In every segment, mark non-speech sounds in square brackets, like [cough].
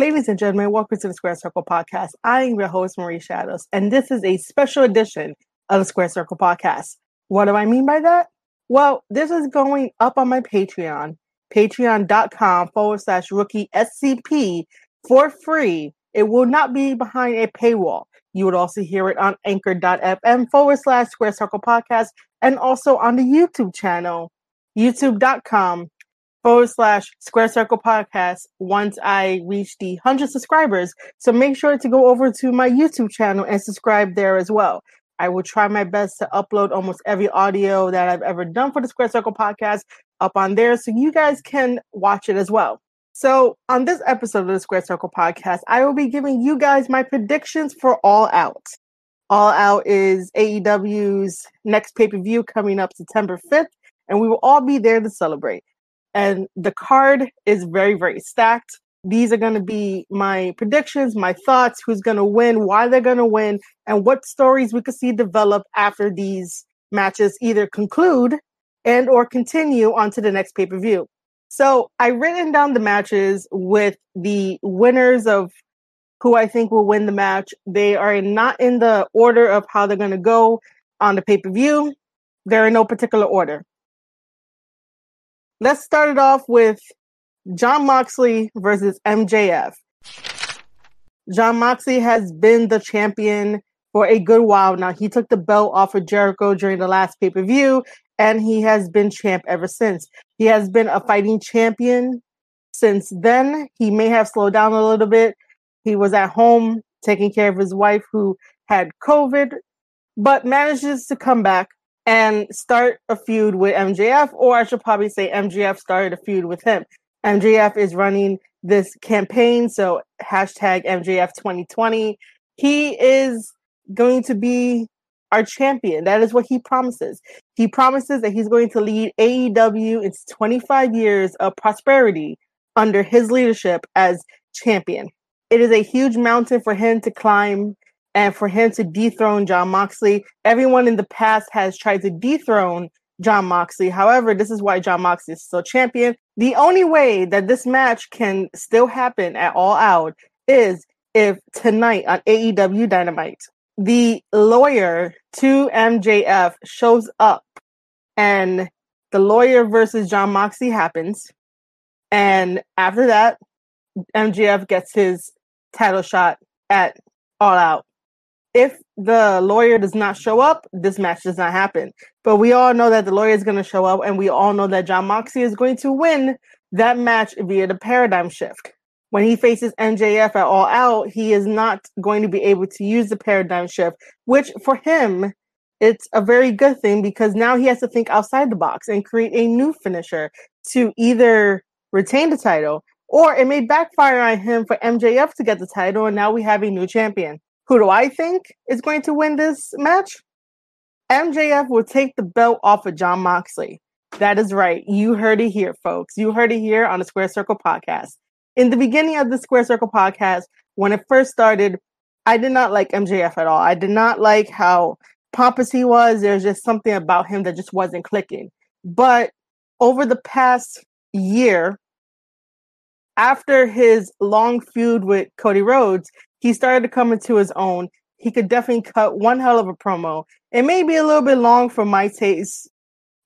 Ladies and gentlemen, welcome to the Square Circle Podcast. I am your host, Marie Shadows, and this is a special edition of the Square Circle Podcast. What do I mean by that? Well, this is going up on my Patreon, patreon.com forward slash rookie SCP for free. It will not be behind a paywall. You would also hear it on anchor.fm forward slash Square Circle Podcast and also on the YouTube channel, youtube.com forward slash square circle podcast once I reach the 100 subscribers. So make sure to go over to my YouTube channel and subscribe there as well. I will try my best to upload almost every audio that I've ever done for the Square Circle podcast up on there so you guys can watch it as well. So, on this episode of the Square Circle podcast, I will be giving you guys my predictions for All Out. All Out is AEW's next pay per view coming up September 5th, and we will all be there to celebrate and the card is very very stacked. These are going to be my predictions my thoughts who's going to win why they're going to win and what stories we could see develop after these matches either conclude and or continue on to the next pay-per-view. So i written down the matches with the winners of who i think will win the match. They are not in the order of how they're going to go on the pay-per-view. They're in no particular order let's start it off with Jon Moxley versus MJF. Jon Moxley has been the champion for a good while now. He took the belt off of Jericho during the last pay per view, and he has been champ ever since. He has been a fighting champion since then. He may have slowed down a little bit. He was at home taking care of his wife who had COVID, but manages to come back and start a feud with MJF, or I should probably say MJF started a feud with him. MJF is running this campaign, so hashtag MJF 2020. He is going to be our champion. That is what he promises. He promises that he's going to lead AEW into 25 years of prosperity under his leadership as champion. It is a huge mountain for him to climb and for him to dethrone Jon Moxley. Everyone in the past has tried to dethrone Jon Moxley. However, this is why Jon Moxley is still champion. The only way that this match can still happen at All Out is if tonight on AEW Dynamite, the lawyer to MJF shows up and the lawyer versus Jon Moxley happens. And after that, MJF gets his title shot at All Out if the lawyer does not show up, this match does not happen. But we all know that the lawyer is going to show up, and we all know that Jon Moxley is going to win that match via the paradigm shift. When he faces MJF at all out, he is not going to be able to use the paradigm shift, which for him, it's a very good thing because now he has to think outside the box and create a new finisher to either retain the title or it may backfire on him for MJF to get the title, and now we have a new champion. Who do I think is going to win this match? MJF will take the belt off of Jon Moxley. That is right. You heard it here, folks. You heard it here on the Square Circle podcast. In the beginning of the Square Circle podcast, when it first started, I did not like MJF at all. I did not like how pompous he was. There's just something about him that just wasn't clicking. But over the past year, after his long feud with Cody Rhodes, he started to come into his own. He could definitely cut one hell of a promo. It may be a little bit long for my taste,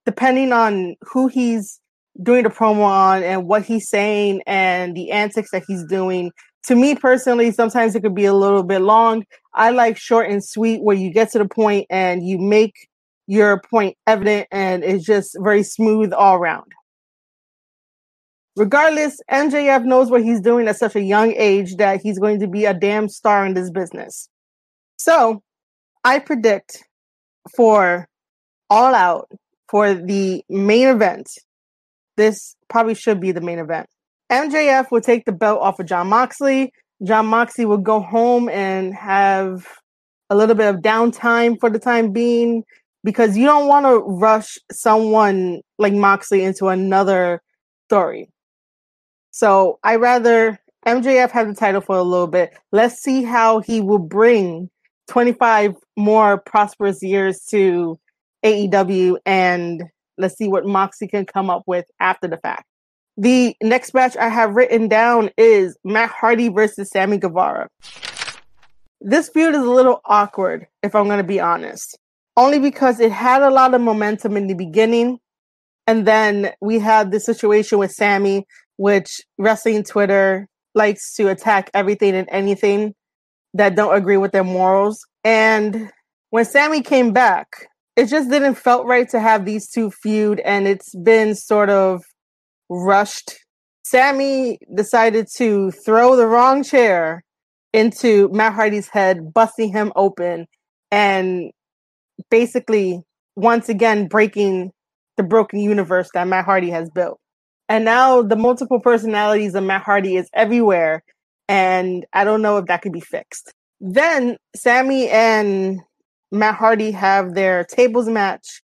depending on who he's doing the promo on and what he's saying and the antics that he's doing. To me personally, sometimes it could be a little bit long. I like short and sweet where you get to the point and you make your point evident and it's just very smooth all around. Regardless, MJF knows what he's doing at such a young age that he's going to be a damn star in this business. So, I predict for All Out for the main event. This probably should be the main event. MJF will take the belt off of Jon Moxley. Jon Moxley will go home and have a little bit of downtime for the time being because you don't want to rush someone like Moxley into another story. So I rather MJF have the title for a little bit. Let's see how he will bring 25 more prosperous years to AEW and let's see what Moxie can come up with after the fact. The next match I have written down is Matt Hardy versus Sammy Guevara. This feud is a little awkward, if I'm going to be honest, only because it had a lot of momentum in the beginning. And then we had the situation with Sammy, which wrestling Twitter likes to attack everything and anything that don't agree with their morals. And when Sammy came back, it just didn't felt right to have these two feud and it's been sort of rushed. Sammy decided to throw the wrong chair into Matt Hardy's head, busting him open, and basically once again breaking the broken universe that Matt Hardy has built. And now the multiple personalities of Matt Hardy is everywhere, and I don't know if that could be fixed. Then Sammy and Matt Hardy have their tables match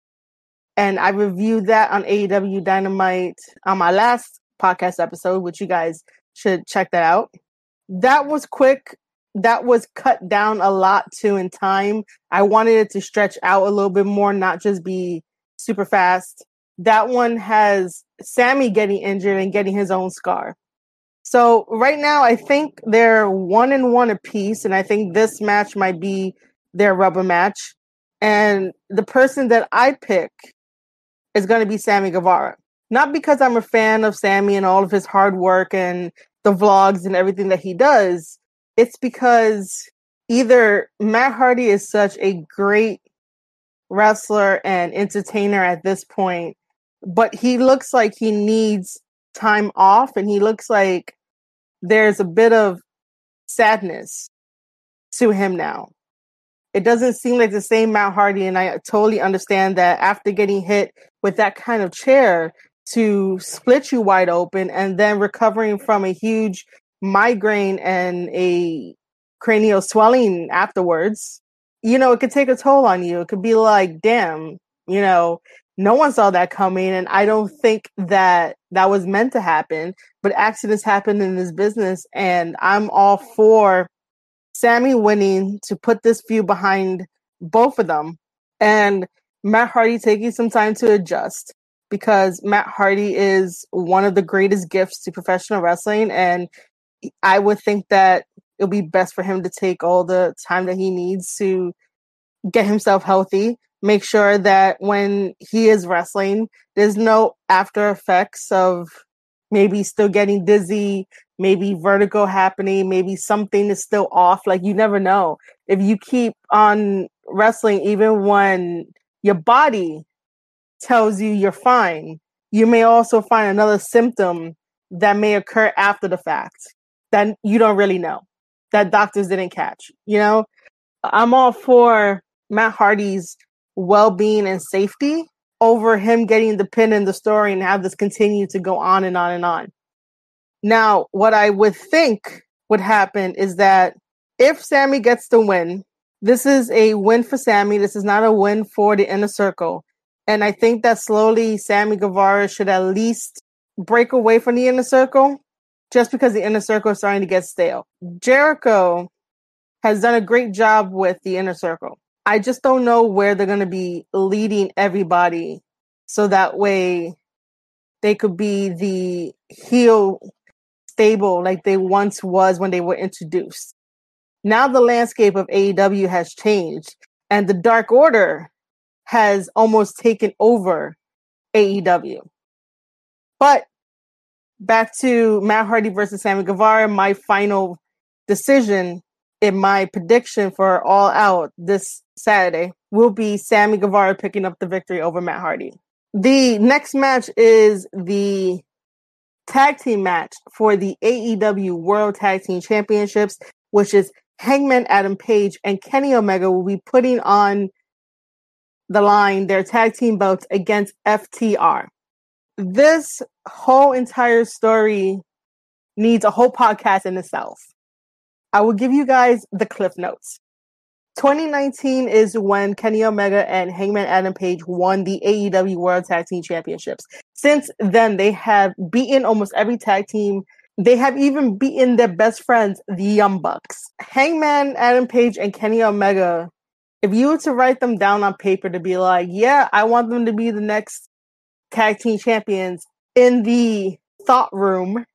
and I reviewed that on AEW Dynamite on my last podcast episode, which you guys should check that out. That was quick. That was cut down a lot too in time. I wanted it to stretch out a little bit more, not just be super fast. That one has Sammy getting injured and getting his own scar. So right now, I think they're one and one apiece, and I think this match might be their rubber match. And the person that I pick is going to be Sammy Guevara. Not because I'm a fan of Sammy and all of his hard work and the vlogs and everything that he does. It's because either Matt Hardy is such a great wrestler and entertainer at this point, but he looks like he needs time off and he looks like there's a bit of sadness to him now. It doesn't seem like the same Matt Hardy, and I totally understand that after getting hit with that kind of chair to split you wide open and then recovering from a huge migraine and a cranial swelling afterwards, you know, it could take a toll on you. It could be like, damn, you know, no one saw that coming. And I don't think that that was meant to happen, but accidents happen in this business. And I'm all for Sammy winning to put this feud behind both of them. And Matt Hardy taking some time to adjust because Matt Hardy is one of the greatest gifts to professional wrestling. And I would think that it'll be best for him to take all the time that he needs to get himself healthy. Make sure that when he is wrestling, there's no after effects of maybe still getting dizzy, maybe vertigo happening, maybe something is still off. Like you never know. If you keep on wrestling, even when your body tells you you're fine, you may also find another symptom that may occur after the fact that you don't really know, that doctors didn't catch. You know, I'm all for Matt Hardy's well being and safety over him getting the pin in the story and have this continue to go on and on and on. Now, what I would think would happen is that if Sammy gets the win, this is a win for Sammy. This is not a win for the inner circle. And I think that slowly Sammy Guevara should at least break away from the inner circle just because the inner circle is starting to get stale. Jericho has done a great job with the inner circle. I just don't know where they're going to be leading everybody so that way they could be the heel stable like they once was when they were introduced. Now the landscape of AEW has changed and the Dark Order has almost taken over AEW. But back to Matt Hardy versus Sammy Guevara, my final decision in my prediction for All Out this Saturday will be Sammy Guevara picking up the victory over Matt Hardy. The next match is the tag team match for the AEW World Tag Team Championships, which is Hangman Adam Page and Kenny Omega will be putting on the line their tag team belts against FTR. This whole entire story needs a whole podcast in itself. I will give you guys the cliff notes. 2019 is when Kenny Omega and Hangman Adam Page won the AEW World Tag Team Championships. Since then, they have beaten almost every tag team. They have even beaten their best friends, the Young Bucks. Hangman Adam Page and Kenny Omega, if you were to write them down on paper to be like, yeah, I want them to be the next tag team champions in the thought room,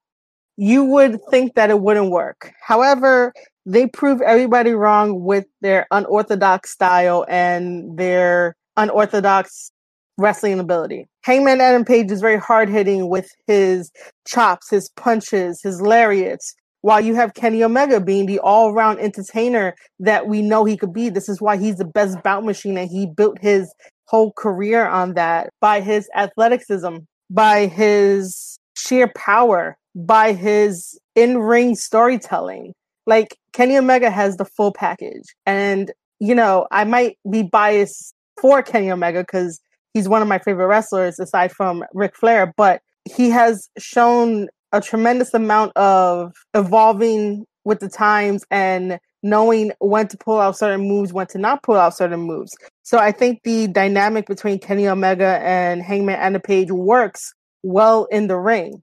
you would think that it wouldn't work. However, they prove everybody wrong with their unorthodox style and their unorthodox wrestling ability. Hangman Adam Page is very hard hitting with his chops, his punches, his lariats, while you have Kenny Omega being the all round entertainer that we know he could be. This is why he's the best bout machine and he built his whole career on that by his athleticism, by his sheer power, by his in ring storytelling. Like Kenny Omega has the full package. And, you know, I might be biased for Kenny Omega because he's one of my favorite wrestlers aside from Ric Flair, but he has shown a tremendous amount of evolving with the times and knowing when to pull out certain moves, when to not pull out certain moves. So I think the dynamic between Kenny Omega and Hangman Adam Page works well in the ring.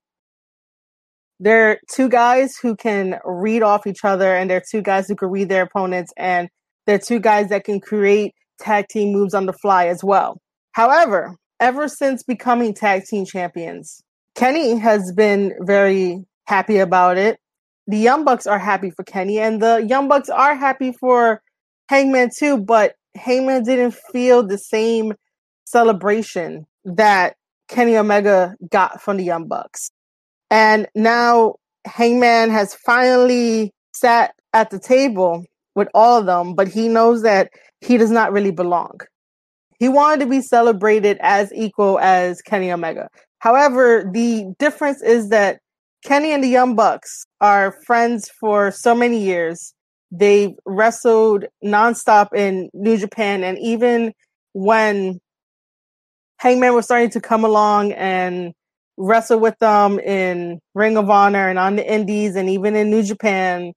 They're two guys who can read off each other, and they're two guys who can read their opponents, and they're two guys that can create tag team moves on the fly as well. However, ever since becoming tag team champions, Kenny has been very happy about it. The Young Bucks are happy for Kenny, and the Young Bucks are happy for Hangman too, but Hangman didn't feel the same celebration that Kenny Omega got from the Young Bucks. And now Hangman has finally sat at the table with all of them, but he knows that he does not really belong. He wanted to be celebrated as equal as Kenny Omega. However, the difference is that Kenny and the Young Bucks are friends for so many years. They've wrestled nonstop in New Japan, and even when Hangman was starting to come along and wrestle with them in Ring of Honor and on the Indies and even in New Japan,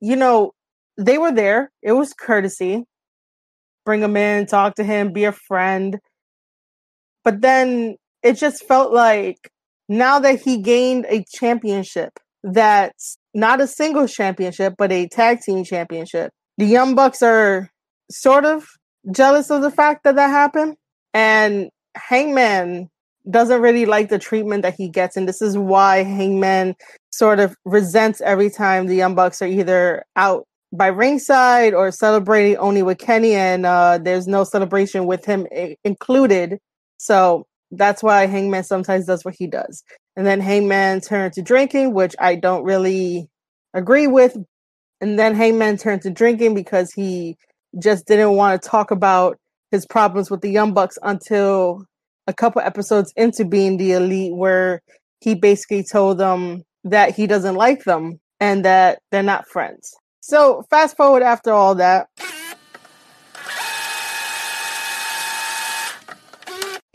you know, they were there. It was courtesy. Bring him in, talk to him, be a friend. But then it just felt like now that he gained a championship that's not a single championship, but a tag team championship, the Young Bucks are sort of jealous of the fact that that happened. And Hangman doesn't really like the treatment that he gets. And this is why Hangman sort of resents every time the Young Bucks are either out by ringside or celebrating only with Kenny, and uh, there's no celebration with him I- included. So that's why Hangman sometimes does what he does. And then Hangman turned to drinking, which I don't really agree with. And then Hangman turned to drinking because he just didn't want to talk about his problems with the Young Bucks until a couple episodes into being the elite, where he basically told them that he doesn't like them and that they're not friends. So fast forward after all that.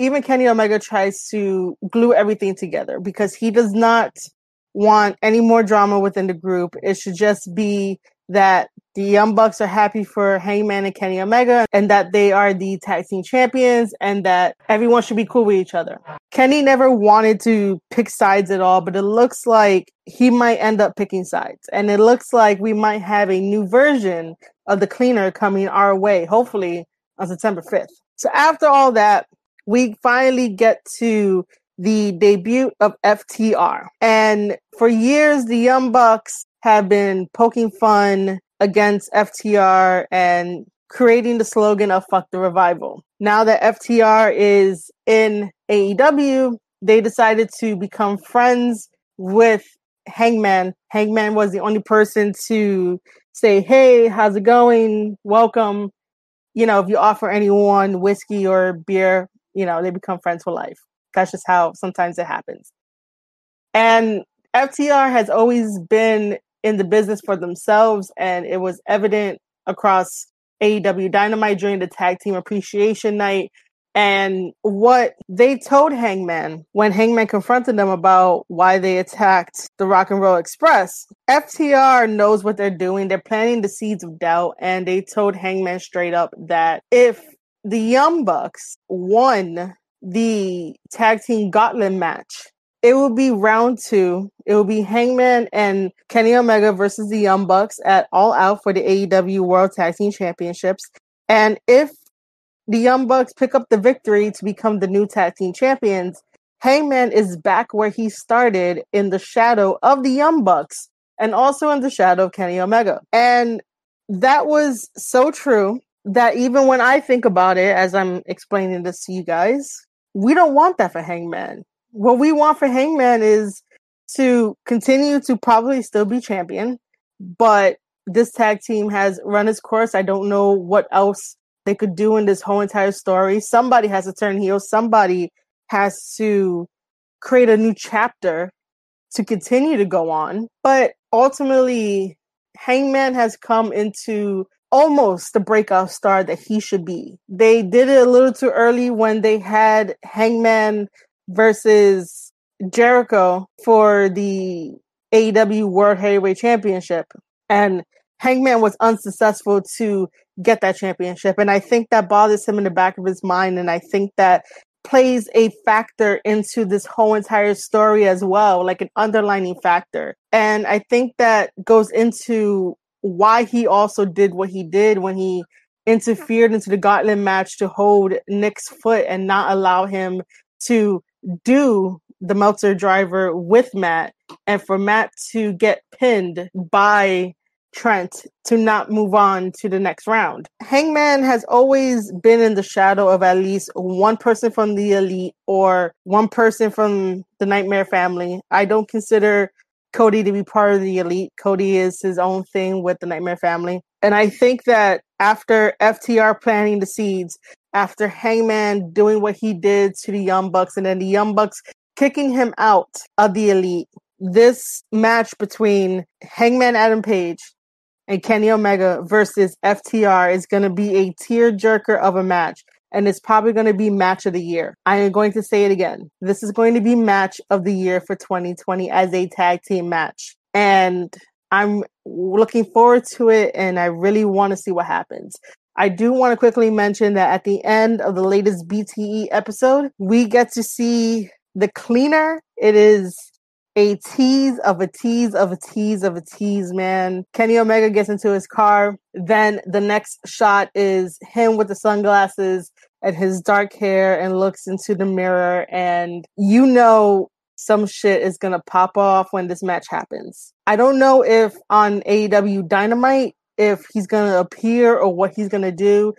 even Kenny Omega tries to glue everything together because he does not want any more drama within the group. It should just be that the Young Bucks are happy for Hangman and Kenny Omega and that they are the tag team champions and that everyone should be cool with each other. Kenny never wanted to pick sides at all, but it looks like he might end up picking sides. And it looks like we might have a new version of the cleaner coming our way, hopefully on September 5th. So after all that, we finally get to the debut of FTR. And for years, the Young Bucks have been poking fun against FTR and creating the slogan of fuck the revival. Now that FTR is in AEW, they decided to become friends with Hangman. Hangman was the only person to say, Hey, how's it going? Welcome. You know, if you offer anyone whiskey or beer, you know, they become friends for life. That's just how sometimes it happens. And FTR has always been in the business for themselves, and it was evident across AEW Dynamite during the tag team appreciation night. And what they told Hangman when Hangman confronted them about why they attacked the Rock and Roll Express, FTR knows what they're doing. They're planting the seeds of doubt, and they told Hangman straight up that if the Young Bucks won the tag team gauntlet match. It will be round two. It will be Hangman and Kenny Omega versus the Young Bucks at All Out for the AEW World Tag Team Championships. And if the Young Bucks pick up the victory to become the new tag team champions, Hangman is back where he started in the shadow of the Young Bucks and also in the shadow of Kenny Omega. And that was so true that even when I think about it, as I'm explaining this to you guys, we don't want that for Hangman. What we want for Hangman is to continue to probably still be champion, but this tag team has run its course. I don't know what else they could do in this whole entire story. Somebody has to turn heel. Somebody has to create a new chapter to continue to go on. But ultimately, Hangman has come into almost the breakout star that he should be. They did it a little too early when they had Hangman versus Jericho for the AEW World Heavyweight Championship. And Hangman was unsuccessful to get that championship. And I think that bothers him in the back of his mind. And I think that plays a factor into this whole entire story as well, like an underlining factor. And I think that goes into why he also did what he did when he interfered into the gauntlet match to hold Nick's foot and not allow him to do the Meltzer driver with Matt and for Matt to get pinned by Trent to not move on to the next round. Hangman has always been in the shadow of at least one person from the elite or one person from the Nightmare family. I don't consider Cody to be part of the elite. Cody is his own thing with the Nightmare family. And I think that after FTR planting the seeds, after Hangman doing what he did to the Young Bucks, and then the Young Bucks kicking him out of the elite, this match between Hangman Adam Page and Kenny Omega versus FTR is going to be a tearjerker of a match. And it's probably going to be match of the year. I am going to say it again. This is going to be match of the year for 2020 as a tag team match. And I'm looking forward to it and I really want to see what happens. I do want to quickly mention that at the end of the latest BTE episode, we get to see the cleaner. It is a tease of a tease of a tease of a tease, man. Kenny Omega gets into his car. Then the next shot is him with the sunglasses and his dark hair and looks into the mirror. And you know, some shit is to pop off when this match happens. I don't know if on AEW Dynamite, if he's to appear or what he's to do.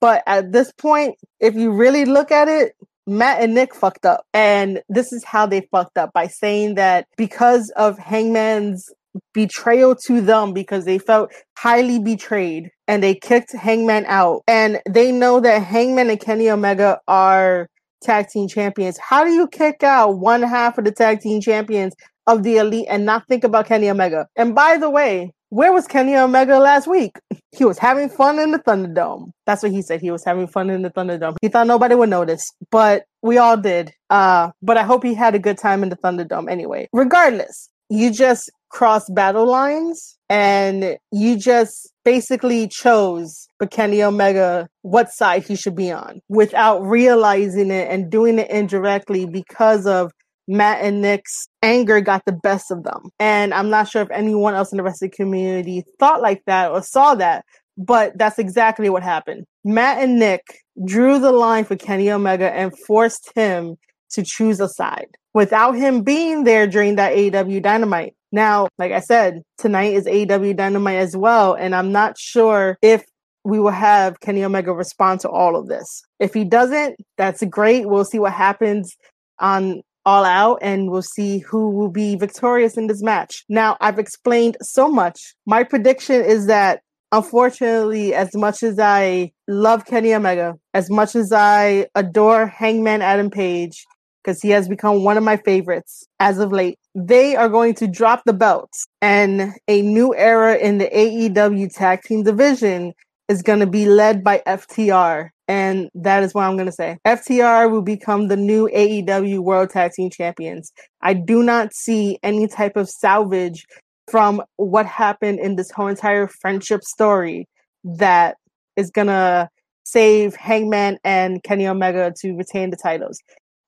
But at this point, if you really look at it, Matt and Nick fucked up. And this is how they fucked up by saying that because of Hangman's betrayal to them because they felt highly betrayed and they kicked Hangman out. And they know that Hangman and Kenny Omega are tag team champions. How do you kick out one half of the tag team champions of the elite and not think about Kenny Omega? And by the way, where was Kenny Omega last week? [laughs] He was having fun in the Thunderdome. That's what he said. He was having fun in the Thunderdome. He thought nobody would notice, but we all did. Uh, but I hope he had a good time in the Thunderdome anyway. Regardless, you just cross battle lines and you just basically chose for Kenny Omega what side he should be on without realizing it and doing it indirectly because of Matt and Nick's anger got the best of them. And I'm not sure if anyone else in the rest of the community thought like that or saw that, but that's exactly what happened. Matt and Nick drew the line for Kenny Omega and forced him to choose a side without him being there during that AEW Dynamite. Now, like I said, tonight is AEW Dynamite as well, and I'm not sure if we will have Kenny Omega respond to all of this. If he doesn't, that's great. We'll see what happens on all out and we'll see who will be victorious in this match. Now, I've explained so much. My prediction is that unfortunately, as much as I love Kenny Omega, as much as I adore Hangman Adam Page, because he has become one of my favorites as of late, they are going to drop the belts and a new era in the AEW tag team division is going to be led by FTR. And that is what I'm going to say. FTR will become the new AEW World Tag Team Champions. I do not see any type of salvage from what happened in this whole entire friendship story that is going to save Hangman and Kenny Omega to retain the titles.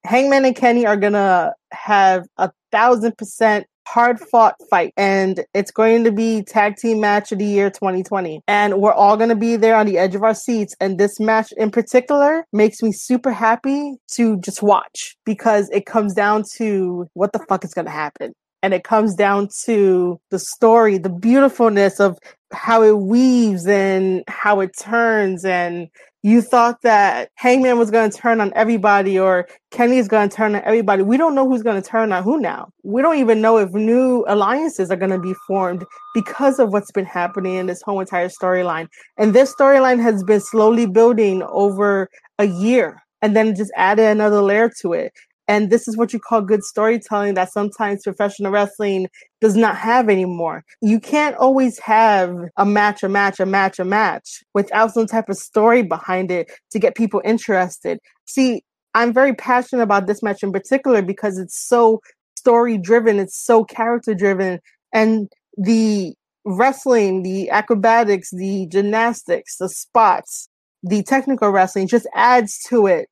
Hangman and Kenny are to have a thousand percent hard fought fight. And it's going to be tag team match of the year 2020. And we're all going to be there on the edge of our seats. And this match in particular makes me super happy to just watch because it comes down to what the fuck is going to happen and it comes down to the story, the beautifulness of how it weaves and how it turns. And you thought that Hangman was going to turn on everybody or Kenny's going to turn on everybody. We don't know who's going to turn on who now. We don't even know if new alliances are going to be formed because of what's been happening in this whole entire storyline. And this storyline has been slowly building over a year and then just added another layer to it. And this is what you call good storytelling that sometimes professional wrestling does not have anymore. You can't always have a match, a match, a match, a match without some type of story behind it to get people interested. See, I'm very passionate about this match in particular because it's so story driven, it's so character driven, and the wrestling, the acrobatics, the gymnastics, the spots, the technical wrestling just adds to it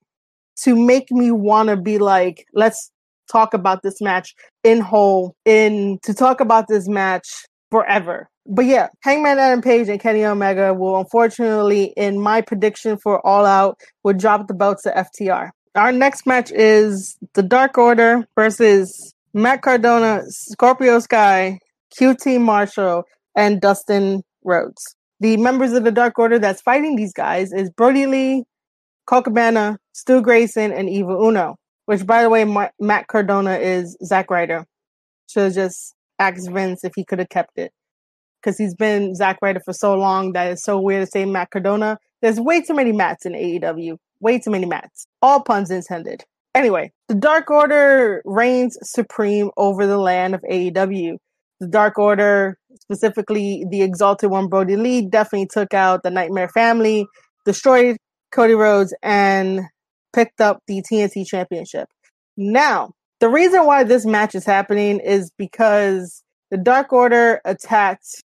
to make me want to be like, let's talk about this match in whole, in to talk about this match forever. But yeah, Hangman Adam Page and Kenny Omega will unfortunately, in my prediction for All Out, will drop the belts to FTR. Our next match is the Dark Order versus Matt Cardona, Scorpio Sky, QT Marshall, and Dustin Rhodes. The members of the Dark Order that's fighting these guys is Brodie Lee, Colt Cabana, Stu Grayson, and Evil Uno. Which, by the way, Ma- Matt Cardona is Zack Ryder. Should just asked Vince if he could have kept it. Because he's been Zack Ryder for so long that it's so weird to say Matt Cardona. There's way too many Matts in AEW. Way too many Matts. All puns intended. Anyway, the Dark Order reigns supreme over the land of AEW. The Dark Order, specifically the Exalted One Brodie Lee, definitely took out the Nightmare Family, destroyed Cody Rhodes, and picked up the TNT Championship. Now, the reason why this match is happening is because the Dark Order attacked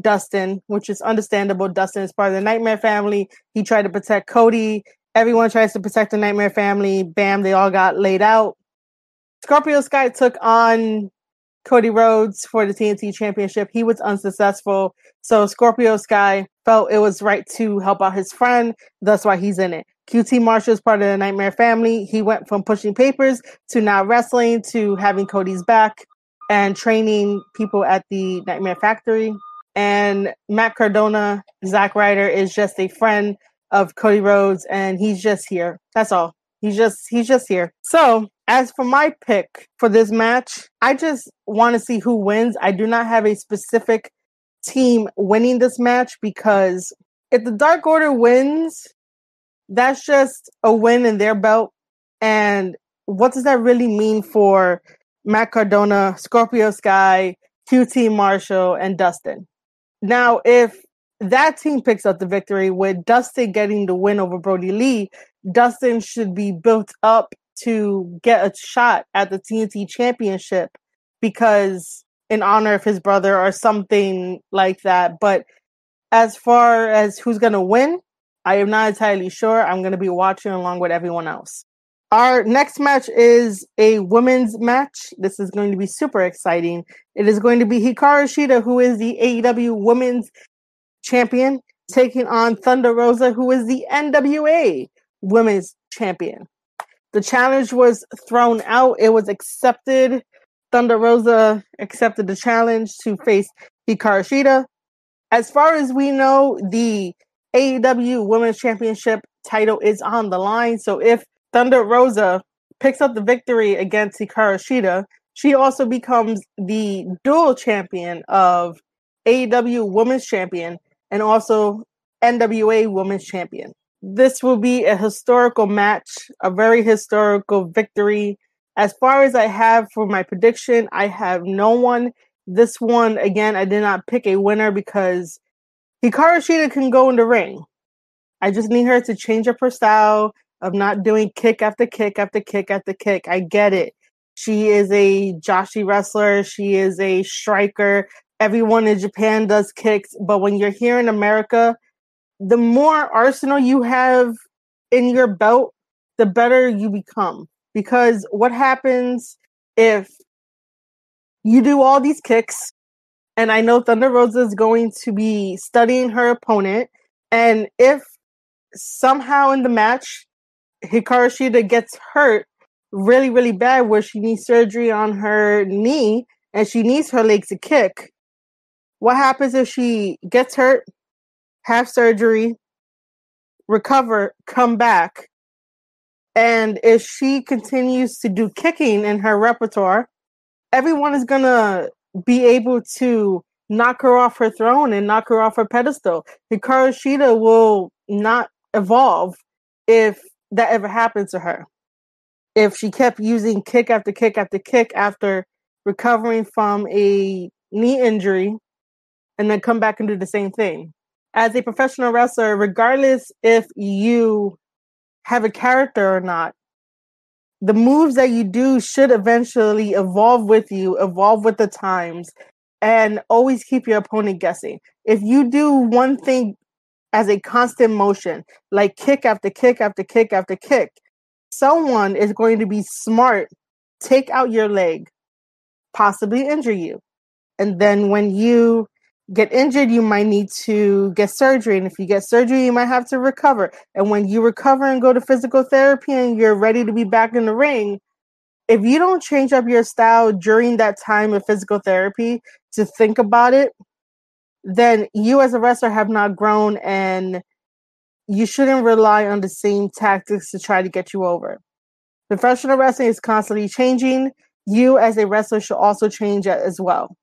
Dustin, which is understandable. Dustin is part of the Nightmare family. He tried to protect Cody. Everyone tries to protect the Nightmare family. Bam, they all got laid out. Scorpio Sky took on Cody Rhodes for the TNT Championship. He was unsuccessful. So Scorpio Sky felt it was right to help out his friend. That's why he's in it. QT Marshall is part of the Nightmare family. He went from pushing papers to now wrestling to having Cody's back and training people at the Nightmare Factory. And Matt Cardona, Zack Ryder, is just a friend of Cody Rhodes, and he's just here. That's all. He's just he's just here. So as for my pick for this match, I just want to see who wins. I do not have a specific team winning this match because if the Dark Order wins, that's just a win in their belt. And what does that really mean for Matt Cardona, Scorpio Sky, QT Marshall, and Dustin? Now, if that team picks up the victory with Dustin getting the win over Brodie Lee, Dustin should be built up to get a shot at the TNT championship because in honor of his brother or something like that. But as far as who's going to win, I am not entirely sure. I'm going to be watching along with everyone else. Our next match is a women's match. This is going to be super exciting. It is going to be Hikaru Shida, who is the AEW Women's Champion, taking on Thunder Rosa, who is the NWA Women's Champion. The challenge was thrown out. It was accepted. Thunder Rosa accepted the challenge to face Hikaru Shida. As far as we know, the AEW Women's Championship title is on the line. So if Thunder Rosa picks up the victory against Hikaru Shida, she also becomes the dual champion of AEW Women's Champion and also NWA Women's Champion this will be a historical match, a very historical victory. As far as I have for my prediction, I have no one. This one, again, I did not pick a winner because Hikaru Shida can go in the ring. I just need her to change up her style of not doing kick after kick after kick after kick. I get it. She is a Joshi wrestler. She is a striker. Everyone in Japan does kicks, but when you're here in America, the more arsenal you have in your belt, the better you become. Because what happens if you do all these kicks, and I know Thunder Rosa is going to be studying her opponent. And if somehow in the match Hikaru Shida gets hurt really, really bad, where she needs surgery on her knee and she needs her leg to kick, what happens if she gets hurt, have surgery, recover, come back, and if she continues to do kicking in her repertoire, everyone is gonna be able to knock her off her throne and knock her off her pedestal. Hikaru Shida will not evolve if that ever happens to her. If she kept using kick after kick after kick after recovering from a knee injury and then come back and do the same thing. As a professional wrestler, regardless if you have a character or not, the moves that you do should eventually evolve with you, evolve with the times, and always keep your opponent guessing. If you do one thing as a constant motion, like kick after kick after kick after kick, someone is going to be smart, take out your leg, possibly injure you. And then when you get injured, you might need to get surgery. And if you get surgery, you might have to recover. And when you recover and go to physical therapy and you're ready to be back in the ring, if you don't change up your style during that time of physical therapy to think about it, then you as a wrestler have not grown and you shouldn't rely on the same tactics to try to get you over. Professional wrestling is constantly changing. You as a wrestler should also change as well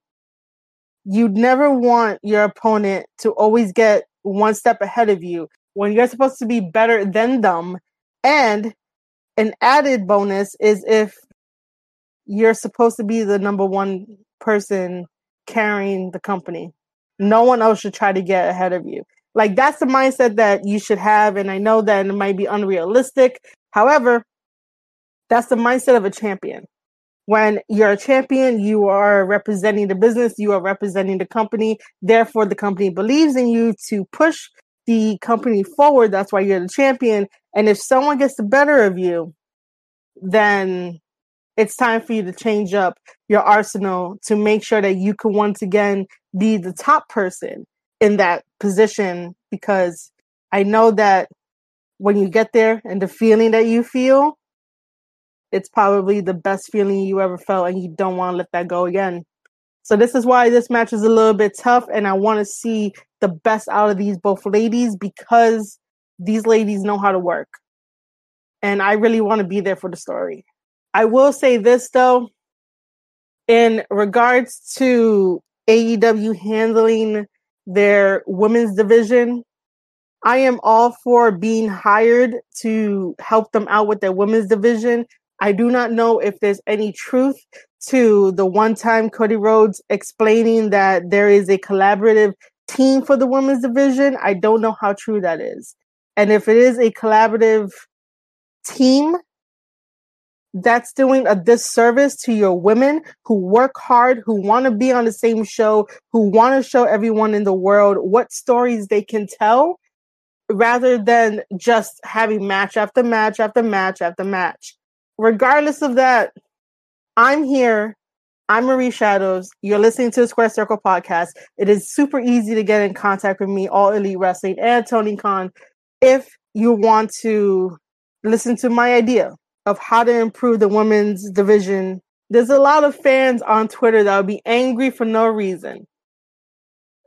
you never want your opponent to always get one step ahead of you when you're supposed to be better than them. And an added bonus is if you're supposed to be the number one person carrying the company. No one else should try to get ahead of you. Like that's the mindset that you should have. And I know that it might be unrealistic. However, that's the mindset of a champion when you're a champion, you are representing the business, you are representing the company. Therefore, the company believes in you to push the company forward. That's why you're the champion. And if someone gets the better of you, then it's time for you to change up your arsenal to make sure that you can once again be the top person in that position. Because I know that when you get there and the feeling that you feel, it's probably the best feeling you ever felt and you don't want to let that go again. So this is why this match is a little bit tough and I want to see the best out of these both ladies because these ladies know how to work. And I really want to be there for the story. I will say this though, in regards to AEW handling their women's division, I am all for being hired to help them out with their women's division I do not know if there's any truth to the one time Cody Rhodes explaining that there is a collaborative team for the women's division. I don't know how true that is. And if it is a collaborative team, that's doing a disservice to your women who work hard, who want to be on the same show, who want to show everyone in the world what stories they can tell rather than just having match after match after match after match regardless of that, I'm here. I'm Marie Shadows. You're listening to the Square Circle podcast. It is super easy to get in contact with me, All Elite Wrestling, and Tony Khan, if you want to listen to my idea of how to improve the women's division. There's a lot of fans on Twitter that will be angry for no reason.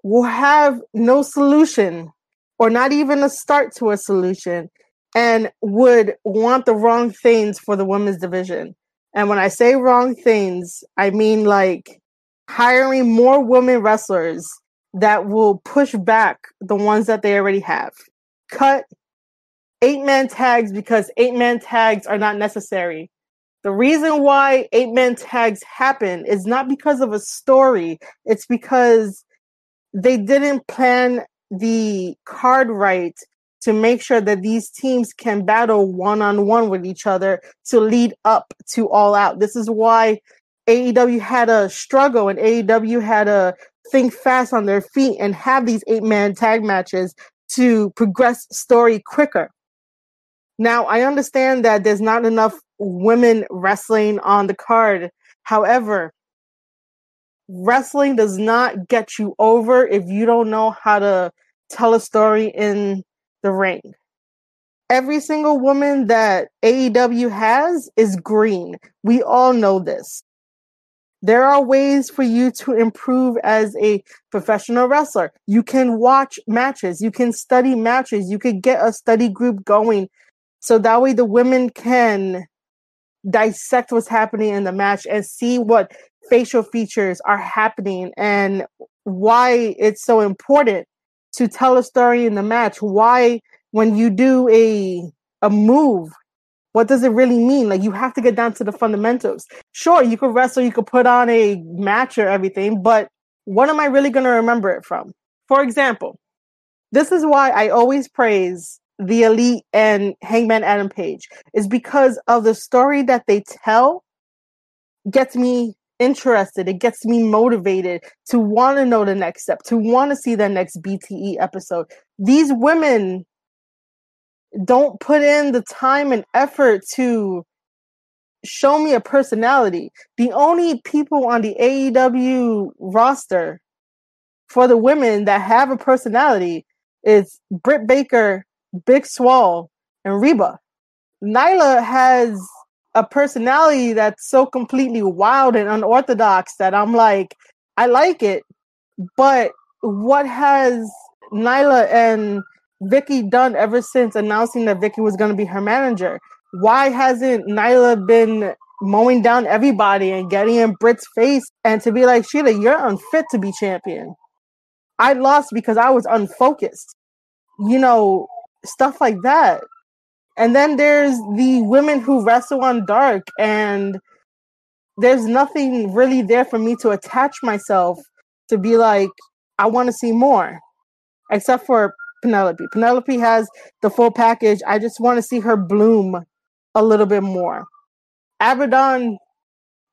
Will have no solution or not even a start to a solution and would want the wrong things for the women's division. And when I say wrong things, I mean like hiring more women wrestlers that will push back the ones that they already have. Cut eight man tags because eight man tags are not necessary. The reason why eight man tags happen is not because of a story, it's because they didn't plan the card right to make sure that these teams can battle one on one with each other to lead up to all out. This is why AEW had a struggle and AEW had to think fast on their feet and have these eight man tag matches to progress story quicker. Now, I understand that there's not enough women wrestling on the card. However, wrestling does not get you over if you don't know how to tell a story in the ring. Every single woman that AEW has is green. We all know this. There are ways for you to improve as a professional wrestler. You can watch matches, you can study matches, you could get a study group going so that way the women can dissect what's happening in the match and see what facial features are happening and why it's so important to tell a story in the match. Why, when you do a a move, what does it really mean? Like you have to get down to the fundamentals. Sure, you could wrestle, you could put on a match or everything, but what am I really going to remember it from? For example, this is why I always praise the elite and Hangman Adam Page is because of the story that they tell gets me interested. It gets me motivated to want to know the next step, to want to see the next BTE episode. These women don't put in the time and effort to show me a personality. The only people on the AEW roster for the women that have a personality is Britt Baker, Big Swole, and Reba. Nyla has a personality that's so completely wild and unorthodox that I'm like, I like it, but what has Nyla and Vickie done ever since announcing that Vickie was going to be her manager? Why hasn't Nyla been mowing down everybody and getting in Britt's face and to be like, Sheila, you're unfit to be champion? I lost because I was unfocused. You know, stuff like that. And then there's the women who wrestle on dark, and there's nothing really there for me to attach myself to be like, I want to see more, except for Penelope. Penelope has the full package. I just want to see her bloom a little bit more. Abadon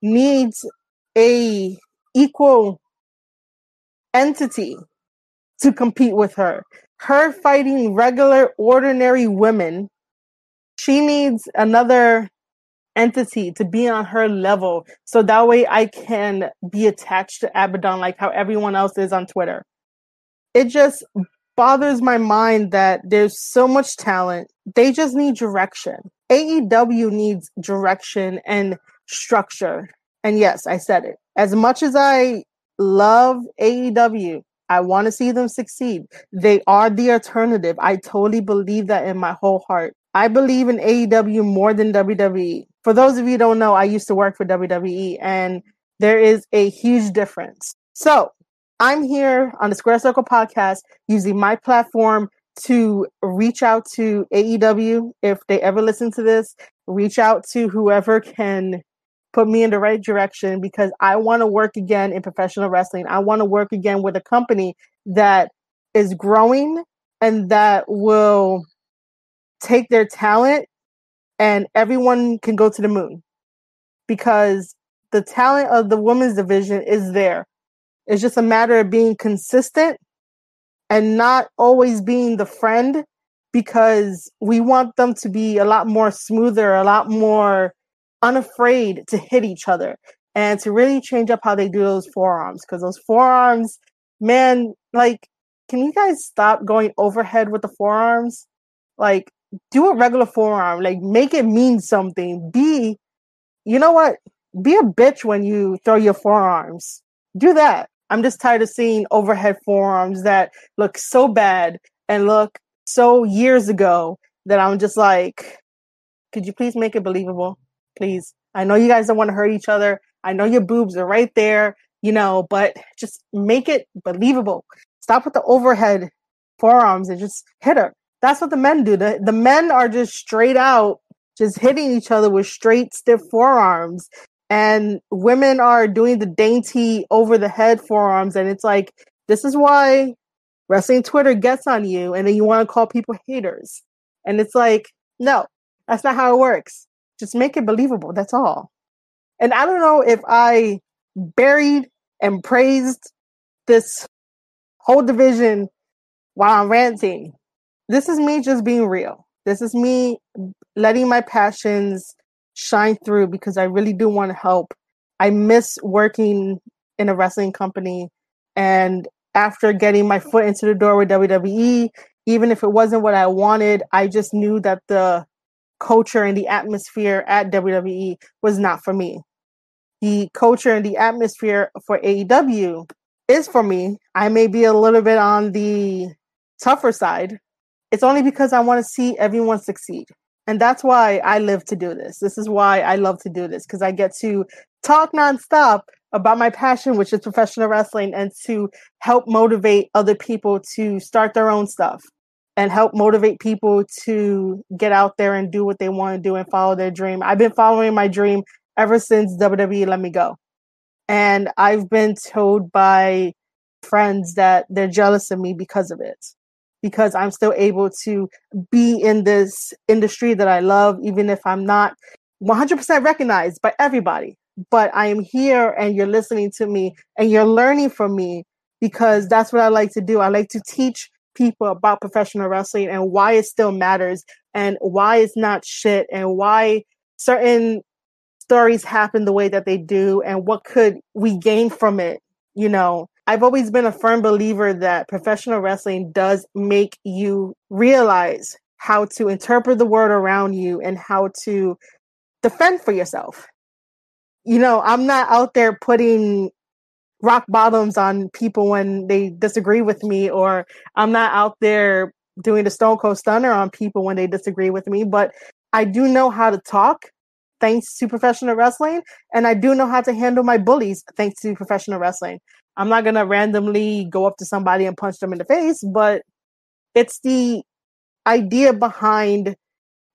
needs a equal entity to compete with her. Her fighting regular, ordinary women she needs another entity to be on her level so that way I can be attached to Abadon like how everyone else is on Twitter. It just bothers my mind that there's so much talent. They just need direction. AEW needs direction and structure. And yes, I said it. As much as I love AEW, I want to see them succeed. They are the alternative. I totally believe that in my whole heart. I believe in AEW more than WWE. For those of you don't know, I used to work for WWE and there is a huge difference. So I'm here on the Square Circle podcast using my platform to reach out to AEW. If they ever listen to this, reach out to whoever can put me in the right direction because I want to work again in professional wrestling. I want to work again with a company that is growing and that will take their talent and everyone can go to the moon because the talent of the women's division is there. It's just a matter of being consistent and not always being the friend because we want them to be a lot more smoother, a lot more unafraid to hit each other and to really change up how they do those forearms because those forearms, man, like, can you guys stop going overhead with the forearms? Like, do a regular forearm, like make it mean something. Be, you know what? Be a bitch when you throw your forearms. Do that. I'm just tired of seeing overhead forearms that look so bad and look so years ago that I'm just like, could you please make it believable? Please. I know you guys don't want to hurt each other. I know your boobs are right there, you know, but just make it believable. Stop with the overhead forearms and just hit her. That's what the men do. The, the men are just straight out, just hitting each other with straight, stiff forearms. And women are doing the dainty over the head forearms. And it's like, this is why wrestling Twitter gets on you. And then you want to call people haters. And it's like, no, that's not how it works. Just make it believable. That's all. And I don't know if I buried and praised this whole division while I'm ranting this is me just being real. This is me letting my passions shine through because I really do want to help. I miss working in a wrestling company. And after getting my foot into the door with WWE, even if it wasn't what I wanted, I just knew that the culture and the atmosphere at WWE was not for me. The culture and the atmosphere for AEW is for me. I may be a little bit on the tougher side. It's only because I want to see everyone succeed. And that's why I live to do this. This is why I love to do this because I get to talk nonstop about my passion, which is professional wrestling, and to help motivate other people to start their own stuff and help motivate people to get out there and do what they want to do and follow their dream. I've been following my dream ever since WWE let me go. And I've been told by friends that they're jealous of me because of it because I'm still able to be in this industry that I love, even if I'm not 100% recognized by everybody. But I am here and you're listening to me and you're learning from me because that's what I like to do. I like to teach people about professional wrestling and why it still matters and why it's not shit and why certain stories happen the way that they do and what could we gain from it, you know, I've always been a firm believer that professional wrestling does make you realize how to interpret the world around you and how to defend for yourself. You know, I'm not out there putting rock bottoms on people when they disagree with me, or I'm not out there doing the Stone Cold Stunner on people when they disagree with me, but I do know how to talk thanks to professional wrestling, and I do know how to handle my bullies thanks to professional wrestling. I'm not gonna randomly go up to somebody and punch them in the face, but it's the idea behind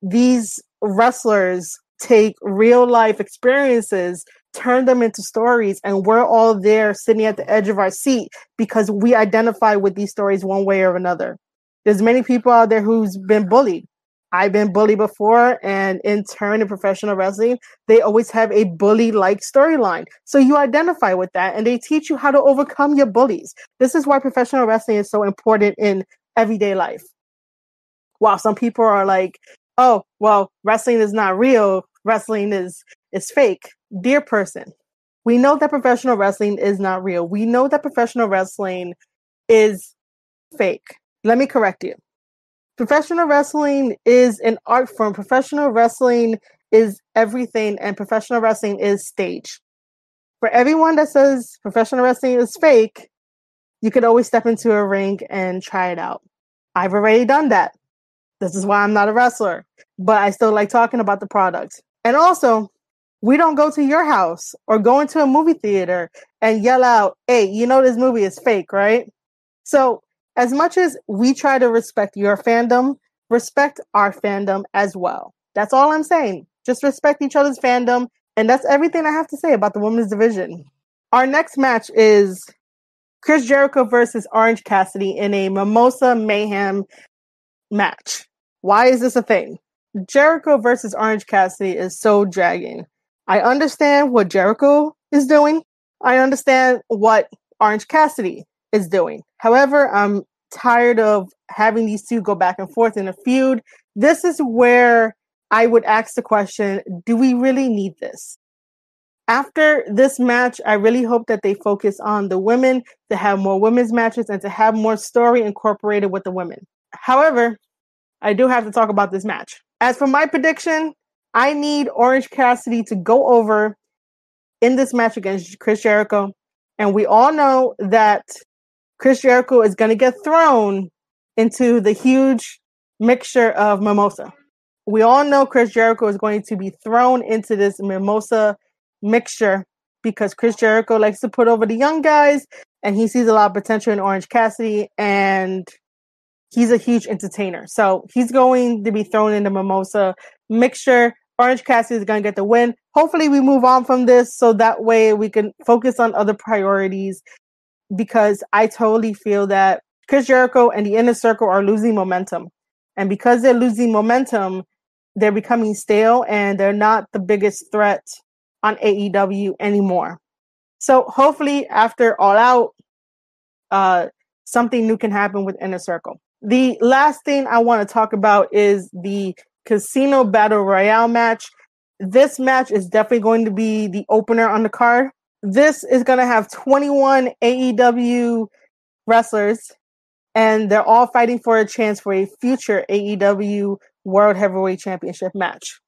these wrestlers take real life experiences, turn them into stories, and we're all there sitting at the edge of our seat because we identify with these stories one way or another. There's many people out there who's been bullied. I've been bullied before, and in turn, in professional wrestling, they always have a bully like storyline. So you identify with that, and they teach you how to overcome your bullies. This is why professional wrestling is so important in everyday life. While some people are like, oh, well, wrestling is not real, wrestling is, is fake. Dear person, we know that professional wrestling is not real. We know that professional wrestling is fake. Let me correct you professional wrestling is an art form. Professional wrestling is everything, and professional wrestling is stage. For everyone that says professional wrestling is fake, you could always step into a ring and try it out. I've already done that. This is why I'm not a wrestler, but I still like talking about the product. And also, we don't go to your house or go into a movie theater and yell out, hey, you know this movie is fake, right? So as much as we try to respect your fandom, respect our fandom as well. That's all I'm saying. Just respect each other's fandom. And that's everything I have to say about the women's division. Our next match is Chris Jericho versus Orange Cassidy in a Mimosa Mayhem match. Why is this a thing? Jericho versus Orange Cassidy is so dragging. I understand what Jericho is doing. I understand what Orange Cassidy is doing. However, I'm tired of having these two go back and forth in a feud. This is where I would ask the question do we really need this? After this match, I really hope that they focus on the women to have more women's matches and to have more story incorporated with the women. However, I do have to talk about this match. As for my prediction, I need Orange Cassidy to go over in this match against Chris Jericho. And we all know that Chris Jericho is going to get thrown into the huge mixture of mimosa. We all know Chris Jericho is going to be thrown into this mimosa mixture because Chris Jericho likes to put over the young guys and he sees a lot of potential in Orange Cassidy and he's a huge entertainer. So he's going to be thrown in the mimosa mixture. Orange Cassidy is going to get the win. Hopefully, we move on from this so that way we can focus on other priorities because I totally feel that Chris Jericho and the inner circle are losing momentum. And because they're losing momentum, they're becoming stale and they're not the biggest threat on AEW anymore. So hopefully after all out, uh, something new can happen with Inner Circle. The last thing I want to talk about is the Casino Battle Royale match. This match is definitely going to be the opener on the card this is going to have 21 AEW wrestlers, and they're all fighting for a chance for a future AEW World Heavyweight Championship match.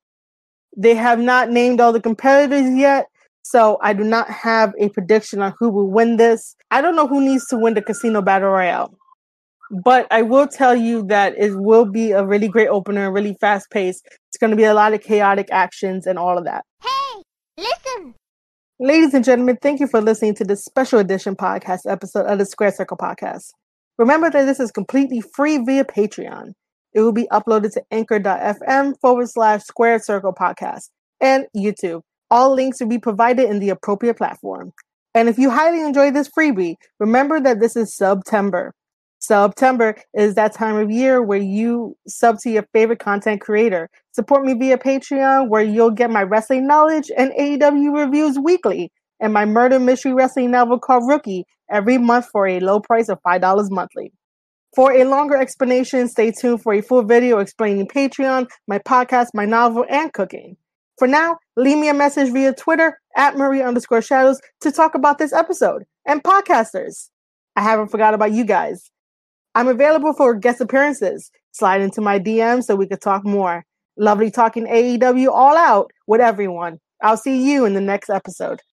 They have not named all the competitors yet, so I do not have a prediction on who will win this. I don't know who needs to win the Casino Battle Royale. But I will tell you that it will be a really great opener, really fast paced. It's going to be a lot of chaotic actions and all of that. Hey, listen. Ladies and gentlemen, thank you for listening to this special edition podcast episode of the Square Circle Podcast. Remember that this is completely free via Patreon. It will be uploaded to anchor.fm forward slash square circle podcast and YouTube. All links will be provided in the appropriate platform. And if you highly enjoy this freebie, remember that this is September. September is that time of year where you sub to your favorite content creator. Support me via Patreon, where you'll get my wrestling knowledge and AEW reviews weekly, and my murder mystery wrestling novel called Rookie every month for a low price of $5 monthly. For a longer explanation, stay tuned for a full video explaining Patreon, my podcast, my novel, and cooking. For now, leave me a message via Twitter at Marie underscore shadows to talk about this episode. And podcasters, I haven't forgot about you guys. I'm available for guest appearances. Slide into my DM so we could talk more. Lovely talking AEW all out with everyone. I'll see you in the next episode.